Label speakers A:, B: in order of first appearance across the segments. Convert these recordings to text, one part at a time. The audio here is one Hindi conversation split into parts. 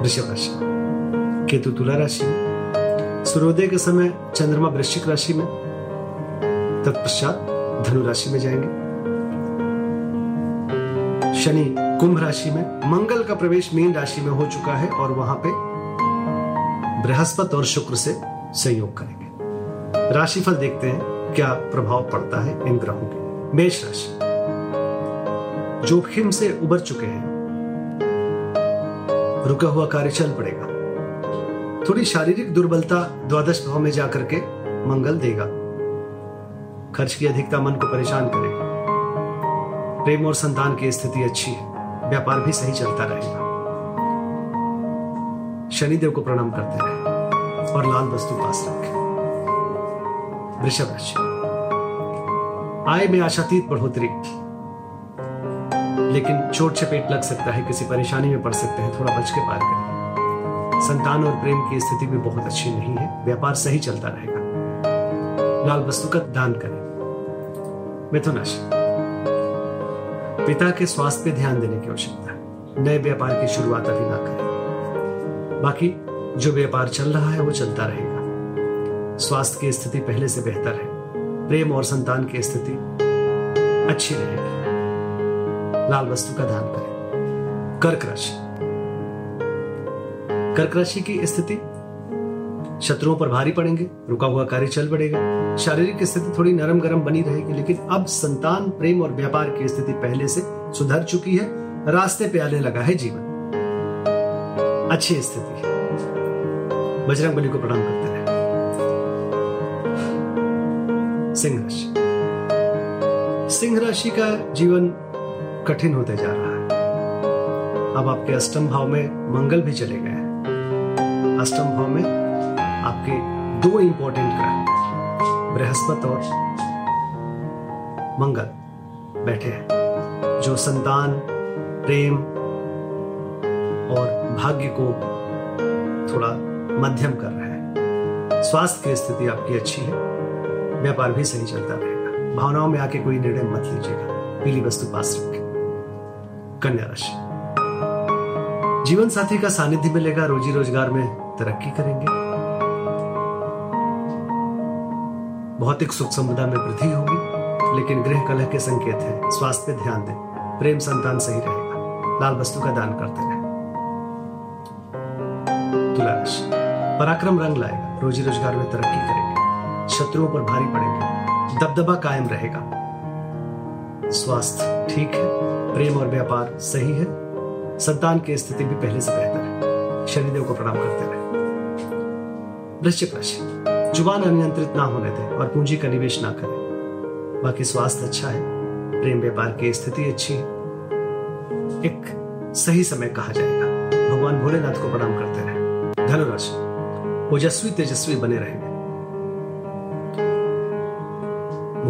A: वृषभ राशि। केतु तुला राशि। में सूर्योदय के समय चंद्रमा वृश्चिक राशि में। तत्पश्चात धनु राशि में जाएँगे। शनि कुंभ राशि में। मंगल का प्रवेश मीन राशि में हो चुका है और वहाँ पे बृहस्पति और शुक्र से संयोग करेंगे। राशिफल देखते हैं क्या प्रभाव पड़ता है इन ग्रहों के। मेष राशि। जोखिम से उबर चुके हैं। रुका हुआ कार्य चल पड़ेगा। थोड़ी शारीरिक दुर्बलता द्वादश भाव में जाकर के मंगल देगा। खर्च की अधिकता मन को परेशान करेगा। प्रेम और संतान की स्थिति अच्छी है। व्यापार भी सही चलता रहेगा। शनिदेव को प्रणाम करते रहे और लाल वस्तु पास रखें। वृषभ राशि। आय में आशातीत बढ़ोतरी। लेकिन चोट चपेट लग सकता है, किसी परेशानी में पड़ सकते हैं, थोड़ा बच के पार करें। संतान और प्रेम की स्थिति भी बहुत अच्छी नहीं है, व्यापार सही चलता रहेगा। लाल वस्तु का दान करें। मिथुन राशि पिता के स्वास्थ्य पे ध्यान देने की आवश्यकता है। नए व्यापार की शुरुआत अभी ना करें। बाकी जो व्यापार चल रहा है, वो चलता रहेगा। स्वास्थ्य की स्थिति पहले से बेहतर है। प्रेम और संतान की स्थिति अच्छी रहेगी। लाल वस्तु का दान करें। कर्क राशि कर्क राशि की स्थिति? शत्रुओं पर भारी पड़ेंगे, रुका हुआ कार्य चल पड़ेगा। शारीरिक स्थिति थोड़ी नरम गरम बनी रहेगी, लेकिन अब संतान, प्रेम और व्यापार की स्थिति पहले से सुधर चुकी है। रास्ते पे आने लगा है जीवन। अच्छी स्थिति बजरंग बली को प्रणाम करते रहे। सिंह राशि। सिंह राशि का जीवन कठिन होते जा रहा है। अब आपके अष्टम भाव में मंगल भी चले गए हैं। अष्टम भाव में आपके दो इंपॉर्टेंट ग्रह, बृहस्पति और मंगल बैठे हैं, जो संतान, प्रेम और भाग्य को थोड़ा मध्यम कर रहे हैं। स्वास्थ्य की स्थिति आपकी अच्छी है। व्यापार भी सही चलता रहेगा। भावनाओं में आके कोई निर्णय मत लीजिएगा। पीली वस्तु पास रखें। कन्या राशि जीवन साथी का सानिध्य मिलेगा, रोजी रोज़गार में तरक्की करेंगे। भौतिक सुख संपदा में वृद्धि होगी, लेकिन गृह कलह के संकेत है। स्वास्थ्य पे ध्यान दें। प्रेम संतान सही रहेगा। लाल वस्तु का दान करते रहे। तुला राशि पराक्रम रंग लाएगा। रोजी रोज़गार में तरक्की करेंगे। शत्रुओं पर भारी पड़ेंगे। दबदबा कायम रहेगा। स्वास्थ्य। ठीक है, प्रेम और व्यापार सही है। संतान की स्थिति भी पहले से बेहतर है। शनिदेव को प्रणाम करते रहे। वृश्चिक राशि, ज़ुबान अनियंत्रित ना होने दें और पूंजी का निवेश ना करें। बाकी स्वास्थ्य अच्छा है, प्रेम व्यापार की स्थिति अच्छी है। एक सही समय कहा जाएगा। भगवान भोलेनाथ को प्रणाम करते रहे। धनुराशि, ओजस्वी तेजस्वी बने रहेंगे।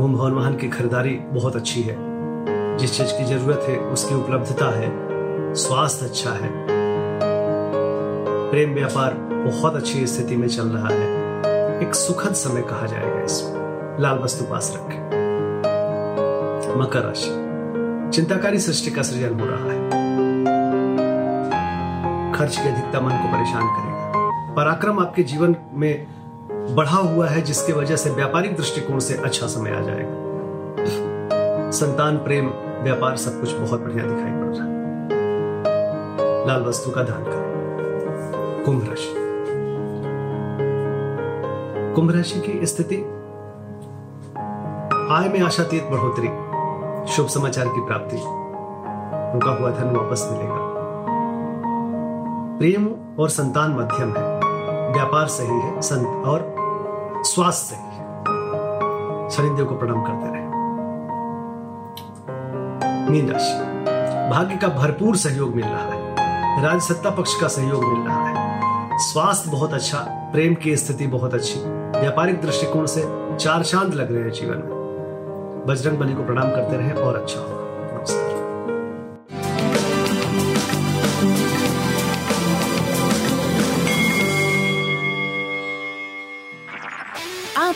A: भूम भवन वाहन की खरीदारी बहुत अच्छी है। जिस चीज़ की ज़रूरत है, उसकी उपलब्धता है, स्वास्थ्य अच्छा है। प्रेम व्यापार बहुत अच्छी स्थिति में चल रहा है। एक सुखद समय कहा जाएगा इसमें। लाल वस्तु पास रखें। मकर राशि। चिंताकारी सृष्टि का सृजन हो रहा है। खर्च की अधिकता मन को परेशान करेगा। पराक्रम आपके जीवन में बढ़ा हुआ है, जिसकी वजह से व्यापारिक दृष्टिकोण से अच्छा समय आ जाएगा। संतान, प्रेम व्यापार सब कुछ बहुत बढ़िया दिखाई पड़ रहा है। लाल वस्तु का दान करें। कुंभ राशि। कुंभ राशि की स्थिति। आय में आशातीत बढ़ोतरी। शुभ समाचार की प्राप्ति। रुका हुआ धन वापस मिलेगा। प्रेम और संतान मध्यम है। व्यापार सही है, संत और स्वास्थ्य सही है। शनिदेव को प्रणाम करते रहे। मीन राशि भाग्य का भरपूर सहयोग मिल रहा है। राज्य सत्ता पक्ष का सहयोग मिल रहा है। स्वास्थ्य बहुत अच्छा प्रेम की स्थिति बहुत अच्छी, व्यापारिक दृष्टिकोण से चार चाँद लग रहे हैं जीवन में। बजरंग बली को प्रणाम करते रहे और अच्छा होगा